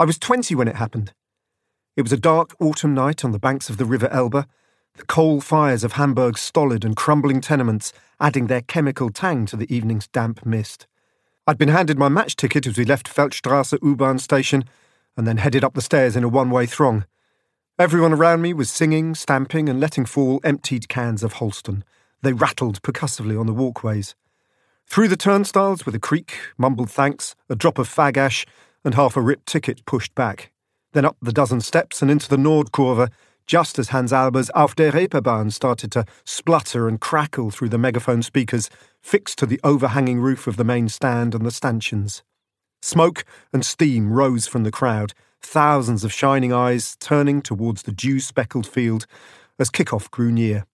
I was 20 when it happened. It was a dark autumn night on the banks of the River Elbe, the coal fires of Hamburg's stolid and crumbling tenements adding their chemical tang to the evening's damp mist. I'd been handed my match ticket as we left Feldstrasse U-Bahn station and then headed up the stairs in a one-way throng. Everyone around me was singing, stamping, and letting fall emptied cans of Holsten. They rattled percussively on the walkways. Through the turnstiles with a creak, mumbled thanks, a drop of fag ash, and half a ripped ticket pushed back. Then up the dozen steps and into the Nordkurve, just as Hans Albers' Auf der Reeperbahn started to splutter and crackle through the megaphone speakers fixed to the overhanging roof of the main stand and the stanchions. Smoke and steam rose from the crowd, thousands of shining eyes turning towards the dew speckled field as kickoff grew near.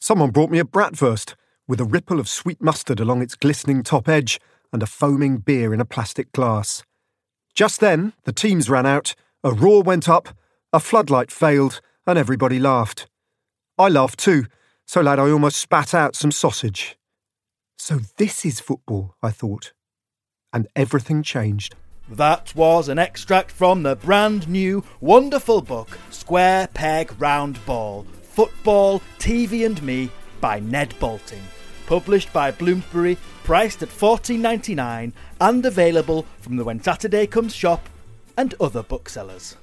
Someone brought me a bratwurst with a ripple of sweet mustard along its glistening top edge and a foaming beer in a plastic glass. Just then, the teams ran out, a roar went up, a floodlight failed, and everybody laughed. I laughed too, so loud I almost spat out some sausage. So this is football, I thought. And everything changed. That was an extract from the brand new, wonderful book, Square Peg Round Ball Football, TV and Me by Ned Boulting. Published by Bloomsbury, priced at $14.99 and available from the When Saturday Comes shop and other booksellers.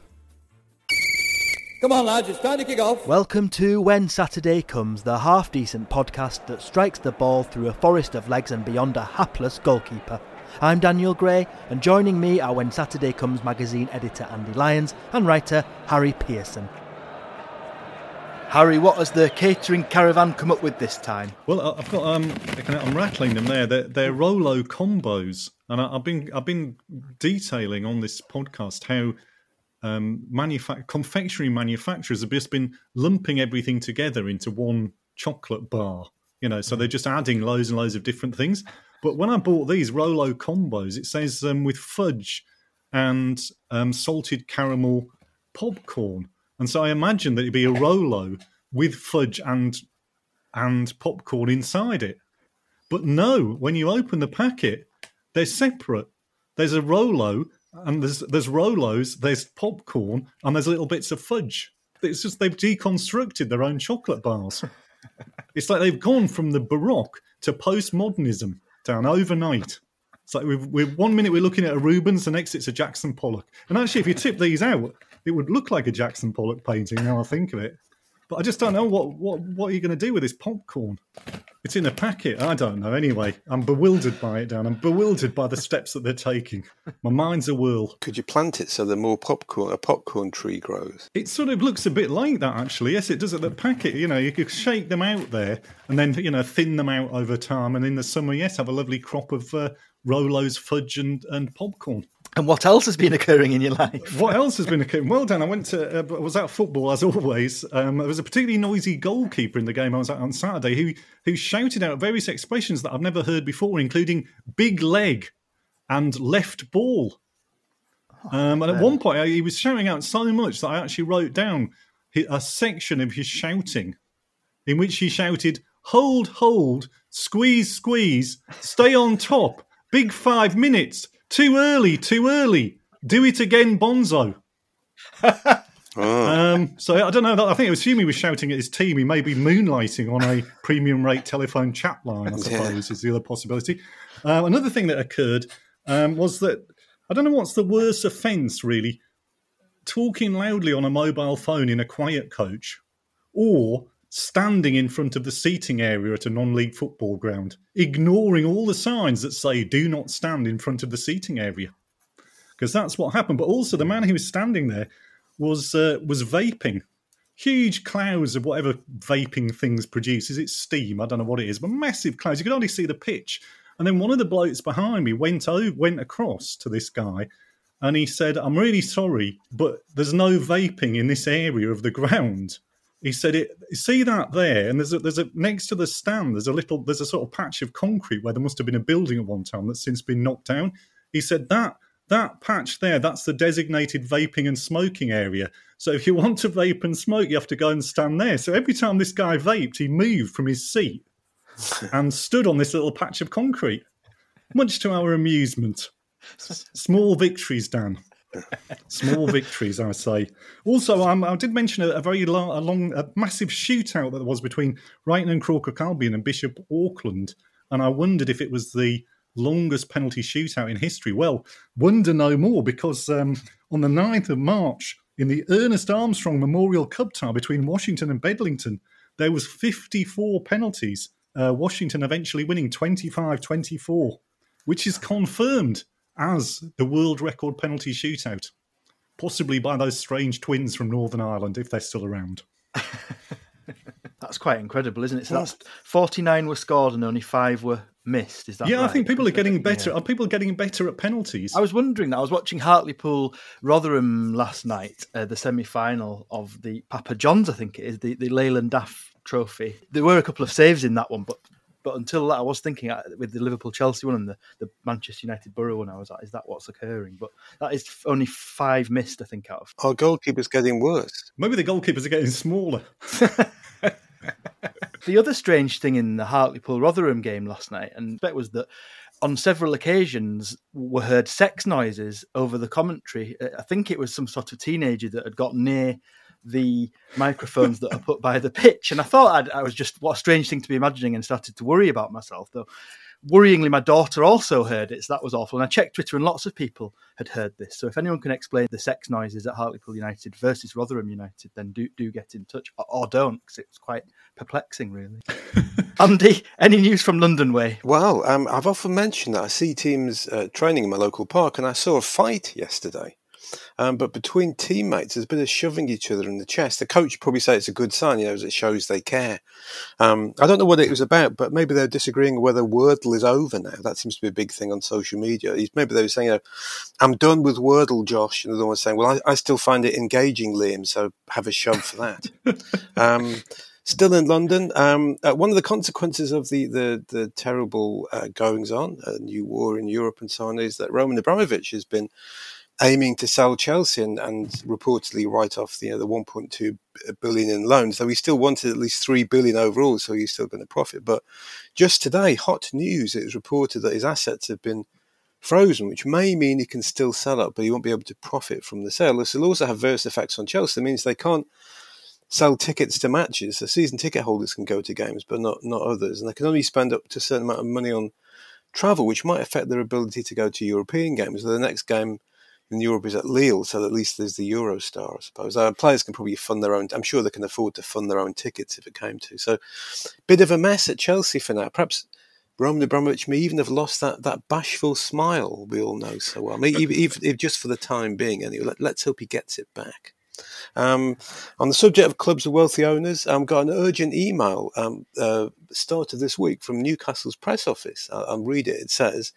Come on, lads, it's time to kick off. Welcome to When Saturday Comes, the half decent podcast that strikes the ball through a forest of legs and beyond a hapless goalkeeper. I'm Daniel Gray, and joining me are When Saturday Comes magazine editor Andy Lyons and writer Harry Pearson. Harry, what has the catering caravan come up with this time? Well, I've got um, I'm rattling them there. They're, they're Rolo combos, and I've been I've been detailing on this podcast how um, manufa- confectionery manufacturers have just been lumping everything together into one chocolate bar. You know, so they're just adding loads and loads of different things. But when I bought these Rolo combos, it says um, with fudge and um, salted caramel popcorn, and so I imagine that it'd be a Rolo with fudge and and popcorn inside it. But no, when you open the packet, they're separate. There's a Rolo and there's there's Rolos, there's popcorn, and there's little bits of fudge. It's just they've deconstructed their own chocolate bars. it's like they've gone from the Baroque to postmodernism down overnight. It's like we've, we're one minute we're looking at a Rubens, the next it's a Jackson Pollock. And actually, if you tip these out, it would look like a Jackson Pollock painting. Now I think of it, but I just don't know what what what are you going to do with this popcorn? It's in a packet. I don't know. Anyway, I'm bewildered by it, Dan. I'm bewildered by the steps that they're taking. My mind's a whirl. Could you plant it so the more popcorn a popcorn tree grows? It sort of looks a bit like that, actually. Yes, it does. At the packet, you know, you could shake them out there and then you know thin them out over time, and in the summer, yes, have a lovely crop of uh, Rolos, fudge, and and popcorn. And what else has been occurring in your life? what else has been occurring? Well done. I went to, uh, I was at football as always. Um, there was a particularly noisy goalkeeper in the game I was at on Saturday who who shouted out various expressions that I've never heard before, including big leg and left ball. Um, and at one point, he was shouting out so much that I actually wrote down a section of his shouting in which he shouted, Hold, hold, squeeze, squeeze, stay on top, big five minutes too early, too early. Do it again, Bonzo. oh. um, so I don't know. I think it was Hume was shouting at his team. He may be moonlighting on a premium rate telephone chat line. I suppose yeah. is the other possibility. Um, another thing that occurred um, was that I don't know what's the worst offence really: talking loudly on a mobile phone in a quiet coach, or standing in front of the seating area at a non league football ground, ignoring all the signs that say do not stand in front of the seating area. Because that's what happened. But also, the man who was standing there was uh, was vaping. Huge clouds of whatever vaping things produces. It's steam. I don't know what it is, but massive clouds. You could only see the pitch. And then one of the blokes behind me went over, went across to this guy, and he said, "I'm really sorry, but there's no vaping in this area of the ground." He said it see that there and there's a there's a next to the stand there's a little there's a sort of patch of concrete where there must have been a building at one time that's since been knocked down. He said that that patch there that's the designated vaping and smoking area. So if you want to vape and smoke you have to go and stand there. So every time this guy vaped he moved from his seat and stood on this little patch of concrete. Much to our amusement. Small victories dan Small victories, I say. Also, um, I did mention a, a very long, a long, a massive shootout that was between Brighton and Croker Albion and Bishop Auckland, and I wondered if it was the longest penalty shootout in history. Well, wonder no more, because um, on the 9th of March, in the Ernest Armstrong Memorial Cup tie between Washington and Bedlington, there was 54 penalties. Uh, Washington eventually winning 25-24, which is confirmed as the world record penalty shootout, possibly by those strange twins from Northern Ireland, if they're still around. That's quite incredible, isn't it? So that's 49 were scored and only five were missed. Is that yeah, right? I think people are getting better. Yeah. Are people getting better at penalties? I was wondering that. I was watching Hartlepool Rotherham last night, uh, the semi final of the Papa John's, I think it is, the, the Leyland DAF trophy. There were a couple of saves in that one, but but until that, I was thinking uh, with the Liverpool Chelsea one and the, the Manchester United Boro one, I was like, is that what's occurring? But that is only five missed, I think, out of. Our goalkeeper's getting worse. Maybe the goalkeepers are getting smaller. The other strange thing in the Hartlepool Rotherham game last night, and that was that on several occasions were heard sex noises over the commentary. Uh, I think it was some sort of teenager that had got near the microphones that are put by the pitch, and I thought I'd, I was just what a strange thing to be imagining, and started to worry about myself. Though worryingly, my daughter also heard it, so that was awful. And I checked Twitter, and lots of people had heard this. So if anyone can explain the sex noises at Hartlepool United versus Rotherham United, then do do get in touch, or, or don't, because it's quite perplexing, really. Andy, any news from London Way? Well, um, I've often mentioned that I see teams uh, training in my local park, and I saw a fight yesterday. Um, but between teammates, there's a bit of shoving each other in the chest. The coach probably say it's a good sign, you know, as it shows they care. Um, I don't know what it was about, but maybe they're disagreeing whether Wordle is over now. That seems to be a big thing on social media. Maybe they were saying, you know, I'm done with Wordle, Josh. And the other one was saying, well, I, I still find it engaging, Liam, so have a shove for that. um, still in London, um, uh, one of the consequences of the the, the terrible uh, goings on, a new war in Europe and so on, is that Roman Abramovich has been aiming to sell Chelsea and, and reportedly write off the, you know, the 1.2 billion in loans, So he still wanted at least 3 billion overall, so he's still going to profit. But just today, hot news, it was reported that his assets have been frozen, which may mean he can still sell up, but he won't be able to profit from the sale. This will also have various effects on Chelsea. It means they can't sell tickets to matches. So season ticket holders can go to games, but not, not others. And they can only spend up to a certain amount of money on travel, which might affect their ability to go to European games. So the next game in Europe is at Lille, so at least there's the Eurostar, I suppose. Uh, players can probably fund their own. I'm sure they can afford to fund their own tickets if it came to. So, bit of a mess at Chelsea for now. Perhaps Roman Abramovich may even have lost that, that bashful smile we all know so well. Maybe even if just for the time being. Anyway, Let, us hope he gets it back. Um, on the subject of clubs of wealthy owners, I've um, got an urgent email um, uh, start of this week from Newcastle's press office. I'll, I'll read it. It says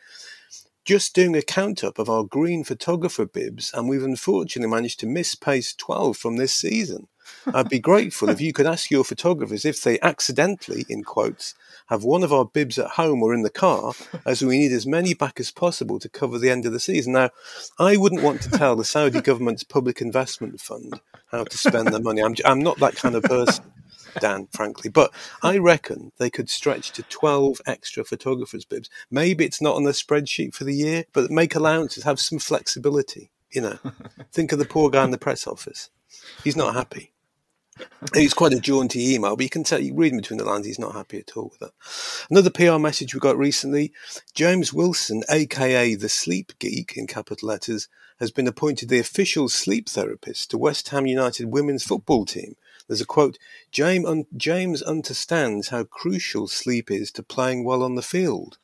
just doing a count up of our green photographer bibs, and we've unfortunately managed to miss pace 12 from this season. I'd be grateful if you could ask your photographers if they accidentally, in quotes, have one of our bibs at home or in the car, as we need as many back as possible to cover the end of the season. Now, I wouldn't want to tell the Saudi government's public investment fund how to spend their money. I'm, I'm not that kind of person. Dan, frankly. But I reckon they could stretch to 12 extra photographers' bibs. Maybe it's not on the spreadsheet for the year, but make allowances, have some flexibility. You know, think of the poor guy in the press office. He's not happy. It's quite a jaunty email, but you can tell, you read between the lines, he's not happy at all with it. Another PR message we got recently James Wilson, aka the Sleep Geek in capital letters, has been appointed the official sleep therapist to West Ham United women's football team. There's a quote James, un- James understands how crucial sleep is to playing well on the field.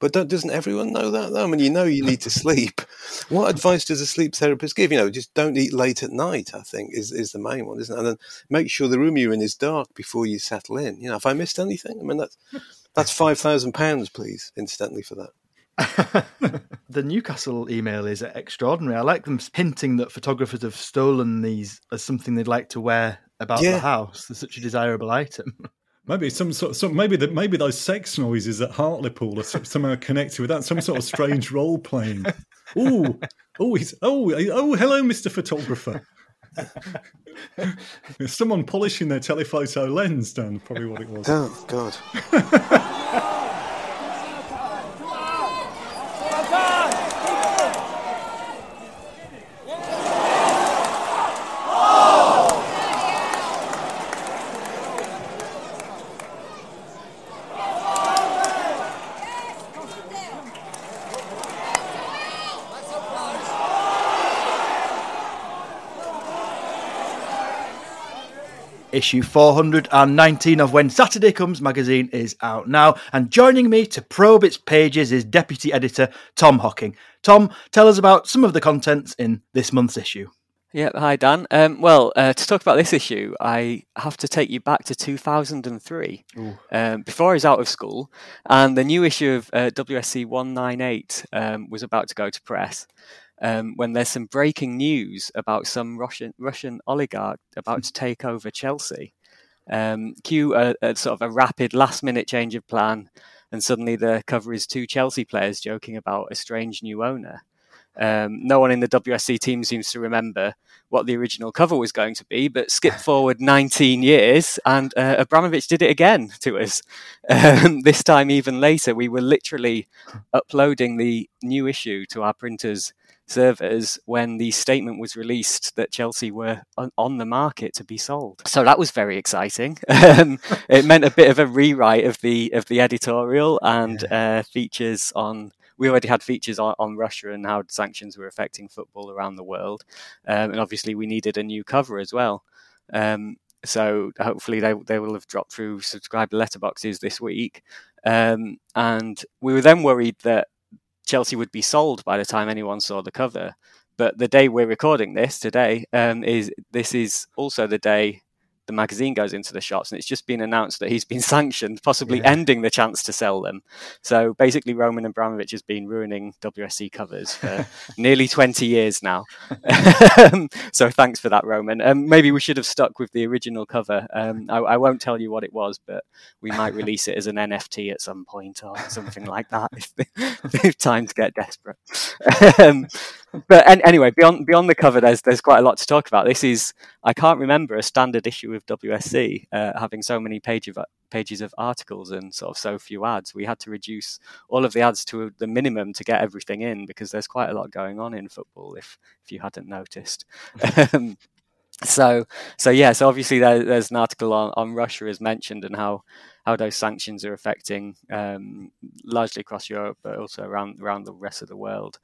But doesn't everyone know that though? I mean, you know you need to sleep. What advice does a sleep therapist give? You know, just don't eat late at night. I think is is the main one, isn't it? And then make sure the room you're in is dark before you settle in. You know, if I missed anything, I mean that's that's five thousand pounds, please, incidentally for that. the Newcastle email is extraordinary. I like them hinting that photographers have stolen these as something they'd like to wear about Yeah. the house. They're such a desirable item. Maybe some sort, some maybe that maybe those sex noises at Hartlepool are somehow connected with that. Some sort of strange role playing. Oh, oh, he's oh, oh, hello, Mister Photographer. Someone polishing their telephoto lens, Dan. Probably what it was. Oh God. Issue 419 of When Saturday Comes magazine is out now, and joining me to probe its pages is Deputy Editor Tom Hocking. Tom, tell us about some of the contents in this month's issue. Yeah, hi Dan. Um, well, uh, to talk about this issue, I have to take you back to 2003, um, before I was out of school, and the new issue of uh, WSC 198 um, was about to go to press. Um, when there's some breaking news about some Russian Russian oligarch about to take over Chelsea, um, cue a, a sort of a rapid last minute change of plan, and suddenly the cover is two Chelsea players joking about a strange new owner. Um, no one in the WSC team seems to remember what the original cover was going to be, but skip forward 19 years and uh, Abramovich did it again to us. Um, this time, even later, we were literally uploading the new issue to our printers servers when the statement was released that Chelsea were on, on the market to be sold. So that was very exciting. Um, it meant a bit of a rewrite of the of the editorial and uh, features on we already had features on, on, Russia and how sanctions were affecting football around the world. Um, and obviously, we needed a new cover as well. Um, so hopefully, they, they will have dropped through subscriber letterboxes this week. Um, and we were then worried that Chelsea would be sold by the time anyone saw the cover. But the day we're recording this today um, is this is also the day the magazine goes into the shops, and it's just been announced that he's been sanctioned, possibly yeah. ending the chance to sell them. So basically, Roman Abramovich has been ruining WSC covers for nearly 20 years now. so thanks for that, Roman. Um, maybe we should have stuck with the original cover. Um, I, I, won't tell you what it was, but we might release it as an NFT at some point or something like that if, if times get desperate. But anyway, beyond beyond the cover, there's there's quite a lot to talk about. This is I can't remember a standard issue of WSC uh, having so many page of, pages of articles and sort of so few ads. We had to reduce all of the ads to the minimum to get everything in because there's quite a lot going on in football. If if you hadn't noticed. Um, so so yeah so obviously there, there's an article on, on Russia as mentioned and how how those sanctions are affecting um, largely across Europe but also around around the rest of the world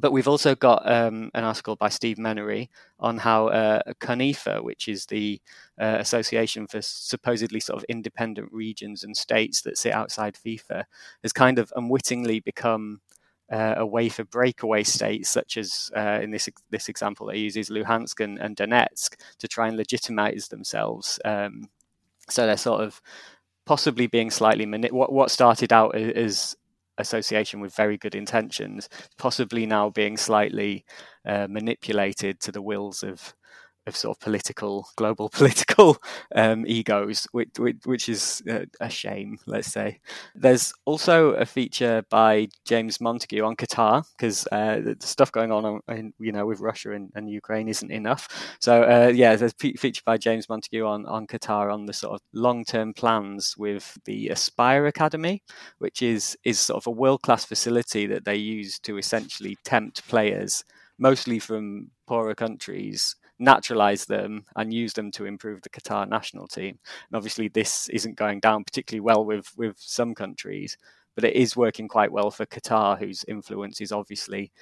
but we've also got um, an article by Steve Menary on how uh, CONIFA, which is the uh, association for supposedly sort of independent regions and states that sit outside FIFA, has kind of unwittingly become uh, a way for breakaway states, such as uh, in this this example they uses Luhansk and, and Donetsk, to try and legitimize themselves. Um, so they're sort of possibly being slightly mani- what what started out as association with very good intentions, possibly now being slightly uh, manipulated to the wills of of sort of political, global political um, egos, which, which, which is a shame, let's say. There's also a feature by James Montague on Qatar because uh, the stuff going on, in, you know, with Russia and, and Ukraine isn't enough. So uh, yeah, there's a feature by James Montague on on Qatar on the sort of long-term plans with the Aspire Academy, which is is sort of a world-class facility that they use to essentially tempt players mostly from poorer countries naturalize them and use them to improve the Qatar national team. And obviously, this isn't going down particularly well with with some countries, but it is working quite well for Qatar, whose influence is obviously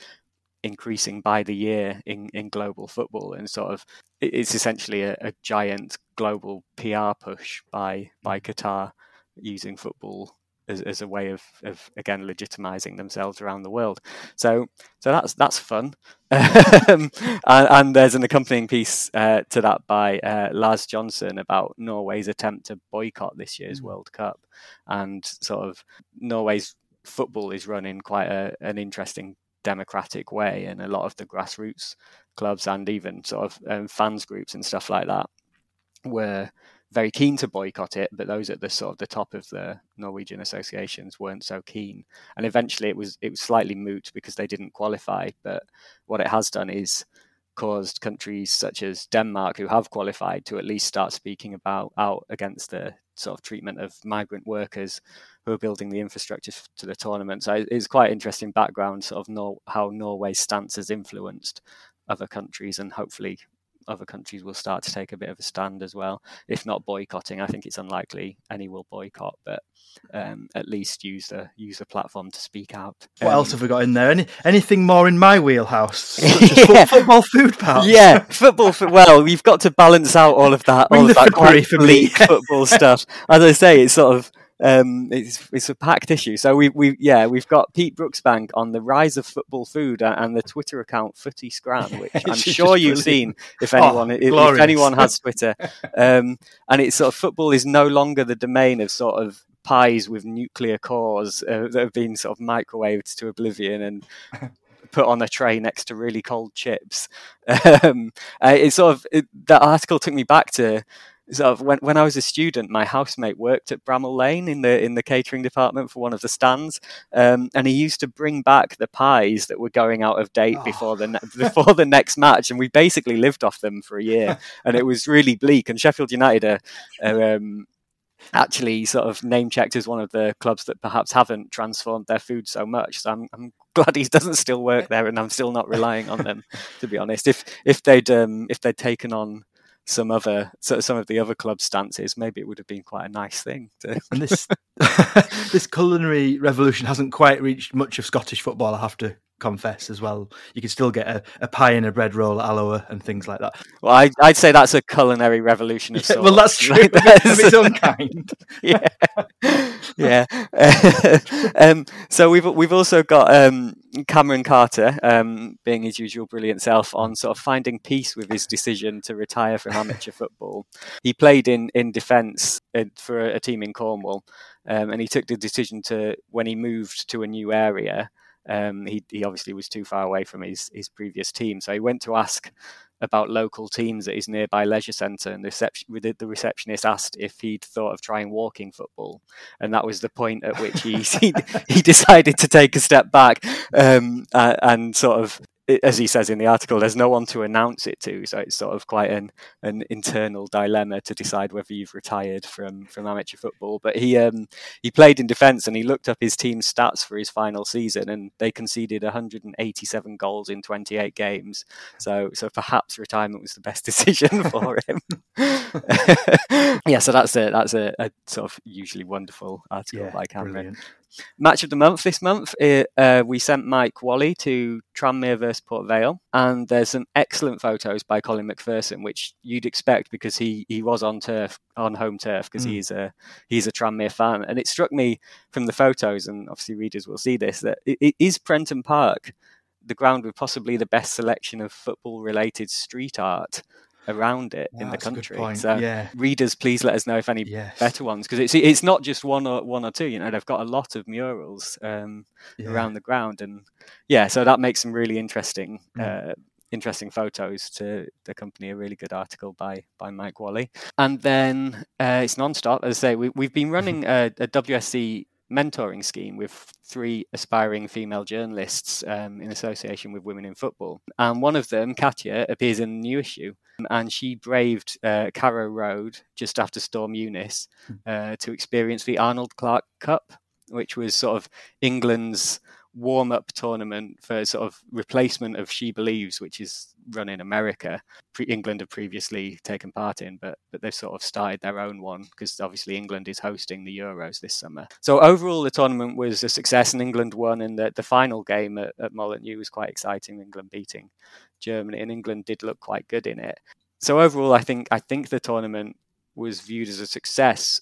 increasing by the year in, in global football and sort of it's essentially a, a giant global PR push by by mm. Qatar using football as, as a way of, of again legitimizing themselves around the world. So so that's that's fun. um, and, and, there's an accompanying piece uh, to that by uh, Lars Johnson about Norway's attempt to boycott this year's mm. World Cup, and sort of Norway's football is run in quite a, an interesting democratic way, and a lot of the grassroots clubs and even sort of um, fans groups and stuff like that were very keen to boycott it, but those at the sort of the top of the Norwegian associations weren't so keen. And eventually, it was it was slightly moot because they didn't qualify. But what it has done is caused countries such as Denmark, who have qualified, to at least start speaking about out against the sort of treatment of migrant workers who are building the infrastructure to the tournament. So it's quite interesting background, sort of Nor- how Norway's stance has influenced other countries and hopefully other countries will start to take a bit of a stand as well. If not boycotting, I think it's unlikely any will boycott, but um, at least use the use the platform to speak out. What Um, else have we got in there? Any anything more in my wheelhouse? Yeah. football food parts. yeah, football. For, well, we've got to balance out all of that, Bring all of that frippery quite for bleak football stuff. As I say, it's sort of um, it's it's a packed issue. So we we yeah we've got Pete Brooksbank on the rise of football food and the Twitter account Footy Scran, which I'm sure you've brilliant. seen if Oh, anyone if, if anyone has Twitter. Um, and it's sort of football is no longer the domain of sort of pies with nuclear cores uh, that have been sort of microwaved to oblivion and put on a tray next to really cold chips. Um, uh, it sort of it, that article took me back to sort of when, when I was a student, my housemate worked at Bramall Lane in the in the catering department for one of the stands, um, and he used to bring back the pies that were going out of date Oh. before the ne- before the next match, and we basically lived off them for a year, and it was really bleak. And Sheffield United are. are um, Actually, sort of name checked as one of the clubs that perhaps haven't transformed their food so much. So I'm, I'm glad he doesn't still work there, and I'm still not relying on them. To be honest, if if they'd um, if they'd taken on some other so some of the other club stances, maybe it would have been quite a nice thing. To... And this this culinary revolution hasn't quite reached much of Scottish football. I have to confess as well. You can still get a, a pie and a bread roll at Alloa and things like that. Well, I, I'd say that's a culinary revolution of Yeah, sorts. well, that's true. Like, of its own kind. yeah, yeah. um, so we've we've also got um, Cameron Carter, um, being his usual brilliant self, on sort of finding peace with his decision to retire from amateur football. He played in in defence uh, for a, a team in Cornwall, um, and he took the decision to when he moved to a new area. Um, he he obviously was too far away from his his previous team, so he went to ask about local teams at his nearby leisure centre, and the, reception, the, the receptionist asked if he'd thought of trying walking football, and that was the point at which he he, he decided to take a step back um, uh, and sort of. As he says in the article, there's no one to announce it to, so it's sort of quite an, an internal dilemma to decide whether you've retired from, from amateur football. But he um, he played in defence and he looked up his team's stats for his final season, and they conceded 187 goals in 28 games. So so perhaps retirement was the best decision for him. yeah, so that's a that's a, a sort of usually wonderful article by Cameron. brilliant. Match of the month this month, uh, uh, we sent Mike Whalley to Tranmere versus Port Vale, and there's some excellent photos by Colin McPherson, which you'd expect because he he was on turf on home turf because Mm. he's a he's a Tranmere fan, and it struck me from the photos, and obviously readers will see this that it, it is Prenton Park, the ground with possibly the best selection of football related street art around it in the That's a good country. So yeah. readers, please let us know if any Yes. better ones because it's it's not just one or one or two. You know, they've got a lot of murals um, Yeah. around the ground, and yeah, so that makes some really interesting. Mm. Uh, interesting photos to accompany a really good article by by Mike Whalley and then uh, it's non-stop as I say we, we've been running a, a WSC mentoring scheme with three aspiring female journalists um, in association with Women in Football. And one of them, Katya, appears in the new issue. And she braved uh, Carrow Road just after Storm Eunice uh, to experience the Arnold Clark Cup, which was sort of England's warm up tournament for sort of replacement of She Believes, which is run in America. Pre- England have previously taken part in, but but they've sort of started their own one because obviously England is hosting the Euros this summer. So overall, the tournament was a success, and England won. And the, the final game at, at Molineux was quite exciting. England beating Germany, and England did look quite good in it. So overall, I think I think the tournament was viewed as a success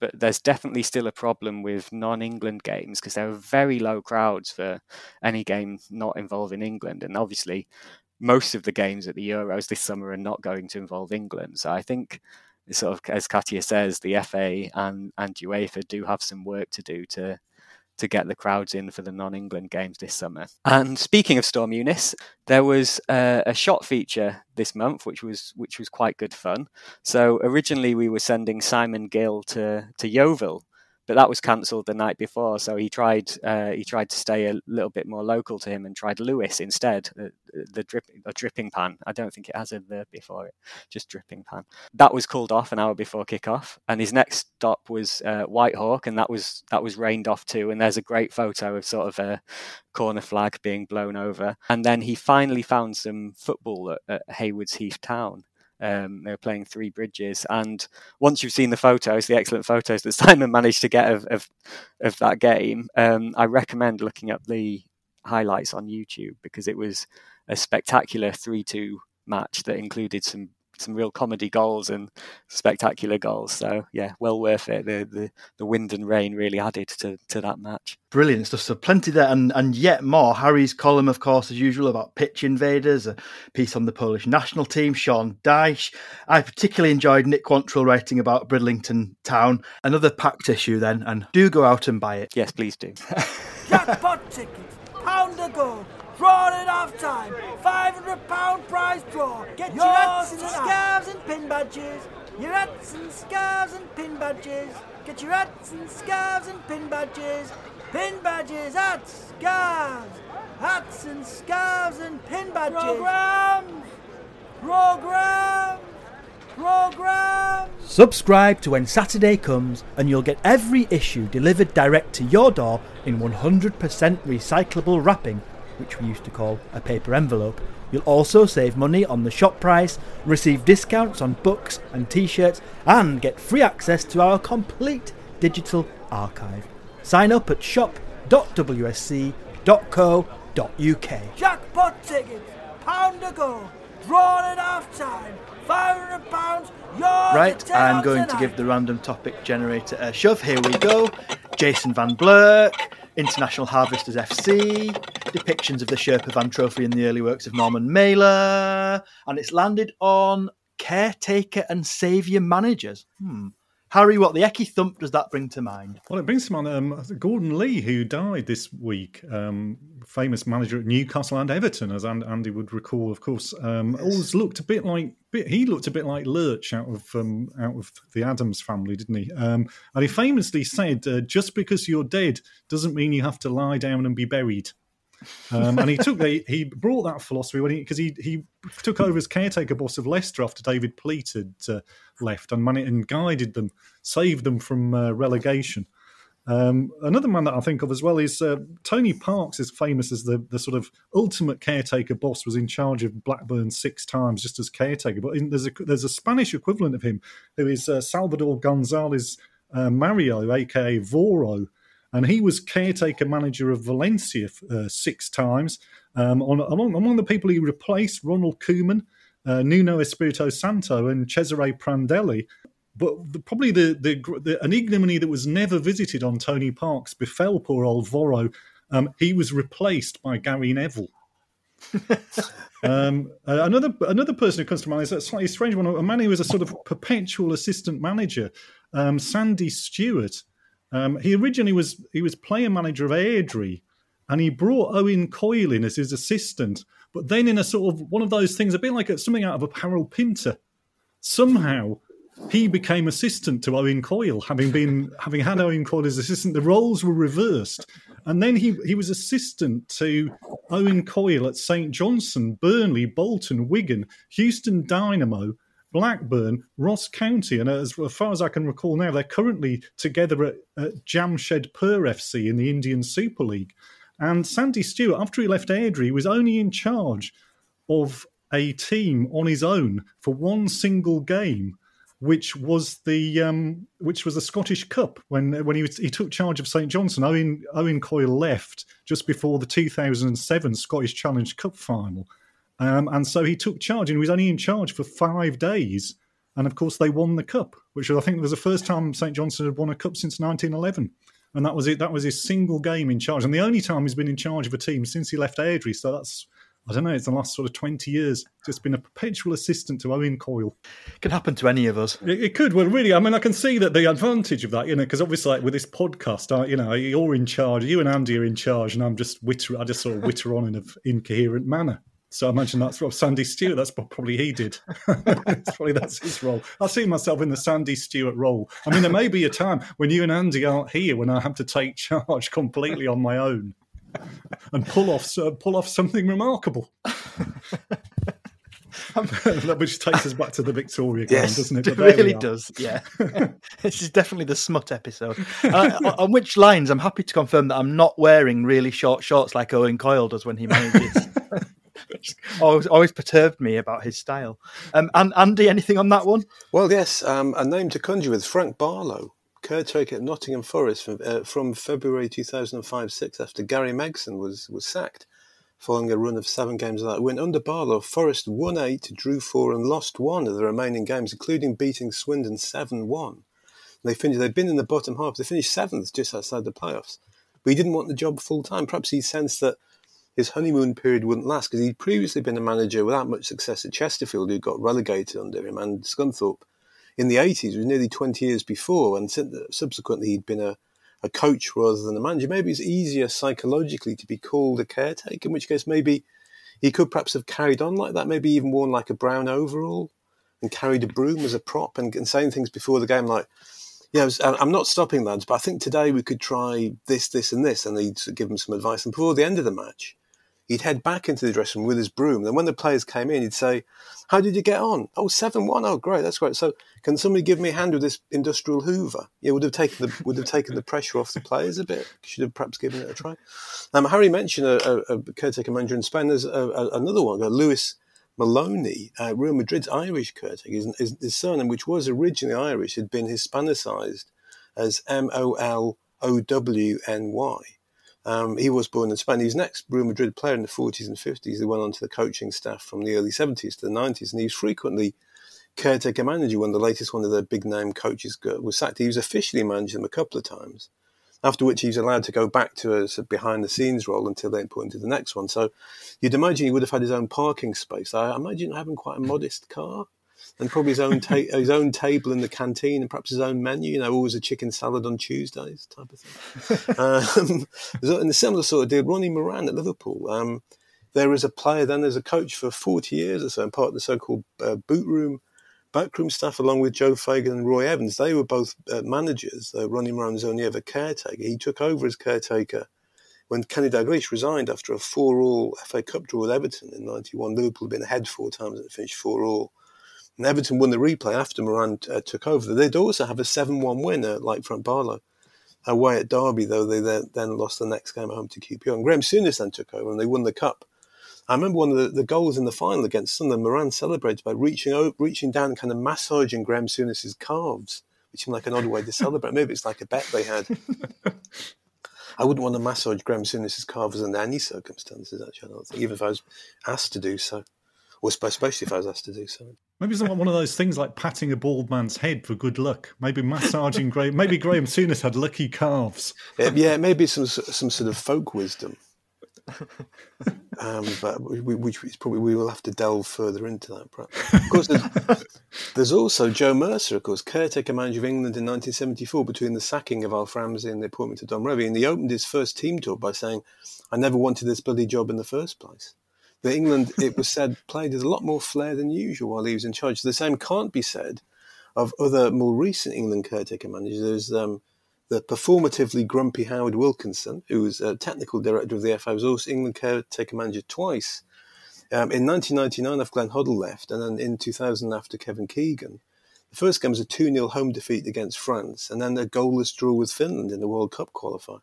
but there's definitely still a problem with non-England games because there are very low crowds for any game not involving England, and obviously most of the games at the Euros this summer are not going to involve England. So I think, sort of as Katia says, the FA and and UEFA do have some work to do to to get the crowds in for the non-England games this summer. And speaking of Storm Eunice, there was a shot feature this month, which was which was quite good fun. So originally we were sending Simon Gill to to Yeovil but that was cancelled the night before. So he tried uh, he tried to stay a little bit more local to him and tried Lewes instead. The, the dripping a dripping pan. I don't think it has a verb before it, just dripping pan. That was called off an hour before kickoff, and his next stop was uh, Whitehawk, and that was that was rained off too. And there's a great photo of sort of a corner flag being blown over, and then he finally found some football at, at Haywards Heath Town um, they were playing Three Bridges, and once you've seen the photos, the excellent photos that Simon managed to get of of, of that game, um, I recommend looking up the highlights on YouTube because it was a spectacular three-two match that included some some real comedy goals and spectacular goals. So yeah, well worth it. The the, the wind and rain really added to, to that match. Brilliant stuff. So plenty there, and and yet more. Harry's column, of course, as usual, about pitch invaders. A piece on the Polish national team. Sean Dyche. I particularly enjoyed Nick Quantrill writing about Bridlington Town. Another packed issue then, and do go out and buy it. Yes, please do. Jackpot tickets, pound a go. Drawn at half time. £500 prize draw. Get your hats and scarves and pin badges. Your hats and scarves and pin badges. Get your hats and scarves and pin badges. Pin badges, hats, scarves. Hats and scarves and pin badges. Programs! Programs! Programs! Subscribe to when Saturday comes, and you'll get every issue delivered direct to your door in 100% recyclable wrapping which we used to call a paper envelope. You'll also save money on the shop price, receive discounts on books and t shirts, and get free access to our complete digital archive. Sign up at shop.wsc.co.uk. Jackpot tickets, pound a go, drawn at half time, £500, yours Right, I'm going to give the random topic generator a shove. Here we go. Jason Van Blerk. International Harvesters FC, depictions of the Sherpa Van Trophy in the early works of Norman Mailer, and it's landed on caretaker and saviour managers. Hmm. Harry, what the Ecky thump does that bring to mind? Well, it brings to mind um, Gordon Lee, who died this week, um, famous manager at Newcastle and Everton, as Andy would recall. Of course, um, yes. always looked a bit like he looked a bit like Lurch out of um, out of the Addams family, didn't he? Um, and he famously said, uh, "Just because you're dead doesn't mean you have to lie down and be buried." Um, and he took the, he brought that philosophy when he because he he took over as caretaker boss of Leicester after David Pleat had uh, left and managed and guided them, saved them from uh, relegation. Um, another man that I think of as well is uh, Tony Parks is famous as the the sort of ultimate caretaker boss. Was in charge of Blackburn six times just as caretaker. But in, there's a there's a Spanish equivalent of him who is uh, Salvador Gonzalez uh, Mario, aka Voro and he was caretaker manager of Valencia uh, six times. Um, on, among, among the people he replaced, Ronald Koeman, uh, Nuno Espirito Santo, and Cesare Prandelli. But the, probably the, the, the, an ignominy that was never visited on Tony Parks befell poor old Voro. Um, he was replaced by Gary Neville. um, uh, another another person who comes to mind is a slightly strange one. A man who was a sort of perpetual assistant manager, um, Sandy Stewart, um, he originally was he was player manager of Airdrie, and he brought Owen Coyle in as his assistant. But then, in a sort of one of those things, a bit like something out of a Harold Pinter, somehow he became assistant to Owen Coyle, having been having had Owen Coyle as assistant. The roles were reversed, and then he he was assistant to Owen Coyle at St Johnstone, Burnley, Bolton, Wigan, Houston Dynamo, Blackburn, Ross County, and as, far as I can recall now, they're currently together at, at Jamshedpur FC in the Indian Super League. And Sandy Stewart, after he left Airdrie, was only in charge of a team on his own for one single game, which was the um, which was the Scottish Cup when when he was, he took charge of St Johnstone. Owen Owen Coyle left just before the 2007 Scottish Challenge Cup final, um, and so he took charge, and he was only in charge for five days. And of course, they won the cup, which I think was the first time St Johnstone had won a cup since 1911. And that was it. That was his single game in charge, and the only time he's been in charge of a team since he left Airdrie. So that's I don't know, it's the last sort of 20 years. Just been a perpetual assistant to Owen Coyle. Can happen to any of us. It, it could. Well, really, I mean, I can see that the advantage of that, you know, because obviously, like with this podcast, I, you know, you're in charge, you and Andy are in charge, and I'm just witter, I just sort of witter on in an incoherent manner. So I imagine that's what Sandy Stewart. That's what probably he did. it's probably that's his role. I see myself in the Sandy Stewart role. I mean, there may be a time when you and Andy aren't here when I have to take charge completely on my own and pull off uh, pull off something remarkable. Which takes us back to the Victoria ground, Yes, doesn't it? It But there we really does, yeah. this is definitely the smut episode. Uh, on- on which lines, I'm happy to confirm that I'm not wearing really short shorts like Owen Coyle does when he manages. always, always perturbed me about his style. Um, and Andy, anything on that one? Well, yes, um, a name to conjure with Frank Barlow, caretaker at Nottingham Forest from, uh, from February 2005 6 after Gary Megson was, was sacked following a run of seven games without a win. Under Barlow, Forest won eight, drew four, and lost one of the remaining games, including beating Swindon 7 1. They finished, they'd been in the bottom half, they finished seventh just outside the playoffs. But he didn't want the job full time. Perhaps he sensed that his honeymoon period wouldn't last because he'd previously been a manager without much success at Chesterfield, who got relegated under him, and Scunthorpe in the 80s, it was nearly 20 years before, and subsequently he'd been a, a coach rather than a manager. Maybe it's easier psychologically to be called a caretaker, in which case maybe he could perhaps have carried on like that, maybe even worn like a brown overall and carried a broom as a prop and, and saying things before the game like, yeah, was- I'm not stopping lads, but I think today we could try this, this, and this, and he'd give them some advice. And before the end of the match, he'd head back into the dressing room with his broom. And when the players came in, he'd say, "How did you get on? Oh, seven one. Oh, great, that's great. So can somebody give me a hand with this industrial Hoover? Yeah, would have taken the would have taken the pressure off the players a bit. Should have perhaps given it a try. Um, Harry mentioned a, a, a caretaker manager in Spain. There's a, a, another one, uh, Luis Molowny, uh, Real Madrid's Irish caretaker. His, his, his surname, which was originally Irish, had been Hispanicized as M O L O W N Y. Um, he was born in Spain. He was an ex Real Madrid player in the 40s and 50s. He went on to the coaching staff from the early 70s to the 90s, and he was frequently caretaker manager when the latest one of their big name coaches was sacked. He was officially managed them a couple of times, after which he was allowed to go back to a behind the scenes role until they appointed the next one. So you'd imagine he would have had his own parking space. I imagine having quite a modest car. And probably his own ta- his own table in the canteen, and perhaps his own menu. You know, always a chicken salad on Tuesdays, type of thing. um, in a similar sort of deal, Ronnie Moran at Liverpool. Um, there is a player, then there's a coach for 40 years or so, and part of the so-called uh, boot room, backroom staff, along with Joe Fagan and Roy Evans. They were both uh, managers. Uh, Ronnie Moran was only ever caretaker. He took over as caretaker when Kenny Dalglish resigned after a four-all FA Cup draw with Everton in '91. Liverpool had been ahead four times and it finished four-all. And Everton won the replay after Moran uh, took over. They'd also have a 7-1 win, uh, like Frank Barlow, away at Derby, though they then, then lost the next game at home to QPR. And Graeme Souness then took over and they won the cup. I remember one of the, the goals in the final against Sunderland, Moran celebrated by reaching out, reaching down and kind of massaging Graeme Souness's calves, which seemed like an odd way to celebrate. Maybe it's like a bet they had. I wouldn't want to massage Graeme Souness's calves under any circumstances, actually, I don't think, even if I was asked to do so, or especially if I was asked to do so. Maybe it's one of those things like patting a bald man's head for good luck. Maybe massaging Graeme. Maybe Graeme Souness had lucky calves. Yeah, maybe some some sort of folk wisdom. Um, but we, we, which is probably we will have to delve further into that. Perhaps. Of course, there's, there's also Joe Mercer, of course, caretaker manager of England in 1974, between the sacking of Alf Ramsey and the appointment of Don Revie, and he opened his first team tour by saying, "I never wanted this bloody job in the first place." That England, it was said, played with a lot more flair than usual while he was in charge. The same can't be said of other more recent England caretaker managers. There's um, the performatively grumpy Howard Wilkinson, who was a technical director of the FA, was also England caretaker manager twice. Um, in 1999, after Glenn Hoddle left, and then in 2000 after Kevin Keegan. The first game was a 2 0 home defeat against France, and then a goalless draw with Finland in the World Cup qualifier.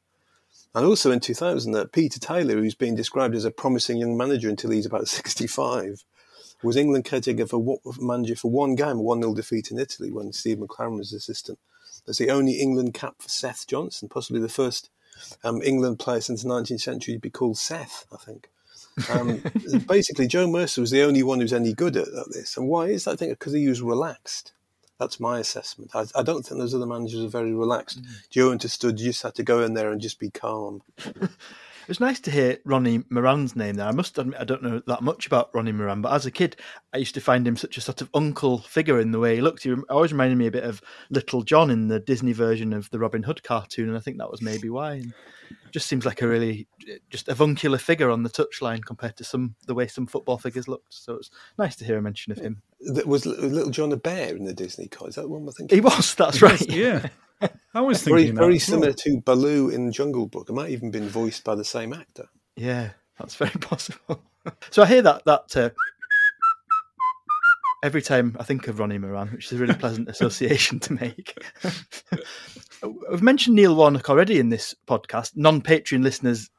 And also in 2000, uh, Peter Taylor, who's been described as a promising young manager until he's about 65, was England caretaker for what, manager for one game, a 1 0 defeat in Italy when Steve McClaren was assistant. That's the only England cap for Seth Johnson, possibly the first um, England player since the 19th century to be called Seth, I think. Um, basically, Joe Mercer was the only one who's any good at, at this. And why is that? I think because he was relaxed. That's my assessment. I, I don't think those other managers are very relaxed. Mm. Joe understood you just had to go in there and just be calm. It was nice to hear Ronnie Moran's name there. I must admit, I don't know that much about Ronnie Moran, but as a kid, I used to find him such a sort of uncle figure in the way he looked. He always reminded me a bit of Little John in the Disney version of the Robin Hood cartoon, and I think that was maybe why. And just seems like a really eh, just avuncular figure on the touchline compared to some the way some football figures looked. So it's nice to hear a mention of him. Was Little John a bear in the Disney car? Is that one I thinking? He was. That's right. yeah. I was very, thinking very that. similar to Baloo in Jungle Book. It might even been voiced by the same actor. Yeah, that's very possible. so I hear that that uh, every time I think of Ronnie Moran, which is a really pleasant association to make. I've mentioned Neil Warnock already in this podcast. Non-Patreon listeners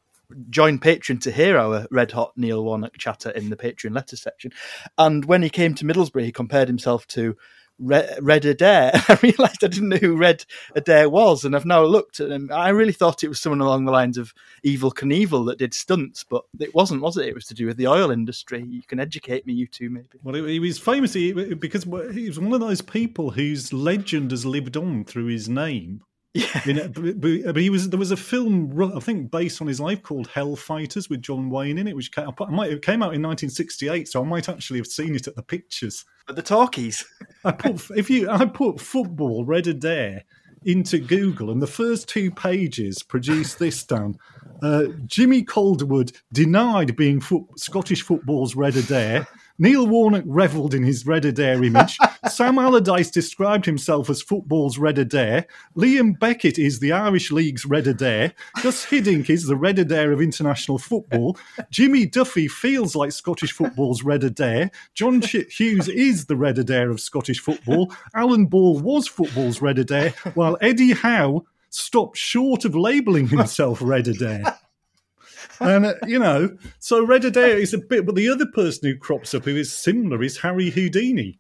join Patreon to hear our red hot Neil Warnock chatter in the Patreon letter section. And when he came to Middlesbrough, he compared himself to Red, Adair. I realised I didn't know who Red Adair was, and I've now looked at him. I really thought it was someone along the lines of Evel Knievel that did stunts, but it wasn't, was it? It was to do with the oil industry. You can educate me, you two, maybe. Well, he was famous because he was one of those people whose legend has lived on through his name. Yeah. You know, but, but he was there was a film I think based on his life called Hell Fighters with John Wayne in it, which came, might, it came out in 1968, so I might actually have seen it at the pictures. At the talkies. I put if you I put football Red Adair into Google, and the first two pages produce this down. Uh, Jimmy Calderwood denied being Scottish football's Red Adair. Neil Warnock revelled in his Red Adair image. Sam Allardyce described himself as football's Red Adair. Liam Beckett is the Irish League's Red Adair. Gus Hiddink is the Red Adair of international football. Jimmy Duffy feels like Scottish football's Red Adair. John Hughes is the Red Adair of Scottish football. Alan Ball was football's Red Adair, while Eddie Howe stopped short of labelling himself Red Adair and uh, you know, so Red Adair is a bit, but the other person who crops up who is similar is Harry Houdini,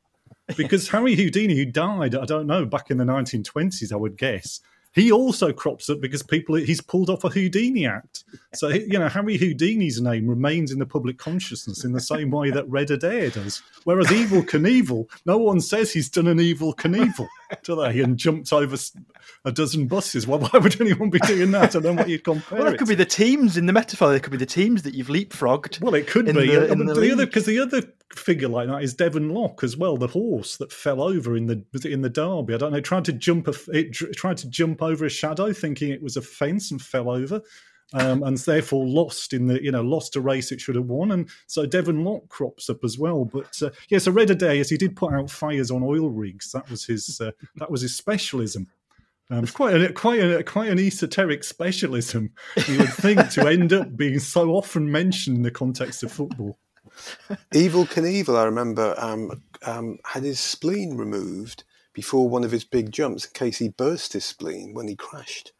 because Harry Houdini, who died, I don't know, back in the 1920s, I would guess, he also crops up because people he's pulled off a Houdini act. So you know Harry Houdini's name remains in the public consciousness in the same way that Red Adair does. Whereas Evel Knievel, no one says he's done an Evel Knievel, do they? And jumped over a dozen buses. Well, why would anyone be doing that? And don't what you'd compare. Well, it could be the teams in the metaphor. It could be the teams that you've leapfrogged. Well, it could be. The, the, the other because the other figure like that is Devon Loch as well, the horse that fell over in the in the derby. I don't know. Tried to jump a, it tried to jump over a shadow, thinking it was a fence, and fell over. Um, and therefore lost in the you know lost a race it should have won, and so Devon Loch crops up as well. But uh, yes, yeah, so Red Adair, as he did put out fires on oil rigs. That was his uh, that was his specialism. Um, quite a, quite a, quite an esoteric specialism. You would think to end up being so often mentioned in the context of football. Evel Knievel, I remember, um, um, had his spleen removed before one of his big jumps in case he burst his spleen when he crashed.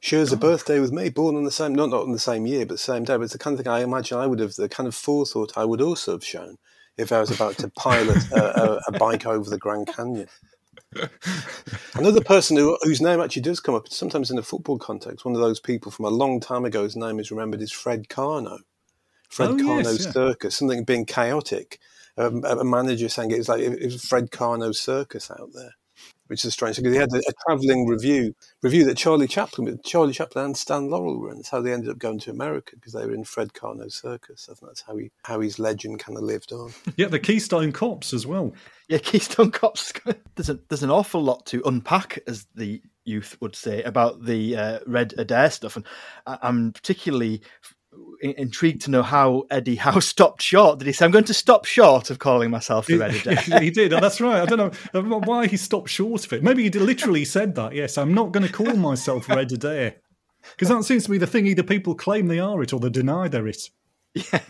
Shares a oh. birthday with me, born on the same, not not on the same year, but the same day. But it's the kind of thing I imagine I would have, the kind of forethought I would also have shown if I was about to pilot a, a, a bike over the Grand Canyon. Another person who, whose name actually does come up, sometimes in a football context, one of those people from a long time ago, whose name is remembered, is Fred Karno. Fred oh, Karno's yes, yeah. circus, something being chaotic. Um, a manager saying it was like it was Fred Karno's circus out there, which is strange because he had a, a travelling revue revue that Charlie Chaplin, Charlie Chaplin and Stan Laurel were in. That's how they ended up going to America because they were in Fred Karno's circus. I think that's how he how his legend kind of lived on. Yeah, the Keystone Cops as well. Yeah, Keystone Cops. There's a, there's an awful lot to unpack, as the youth would say, about the uh, Red Adair stuff, and I'm particularly intrigued to know how Eddie Howe stopped short. Did he say, "I'm going to stop short of calling myself the Red Adair"? he did. That's right. I don't know why he stopped short of it. Maybe he literally said that. Yes, I'm not going to call myself Red Adair because that seems to be the thing. Either people claim they are it or they deny they're it. Yeah.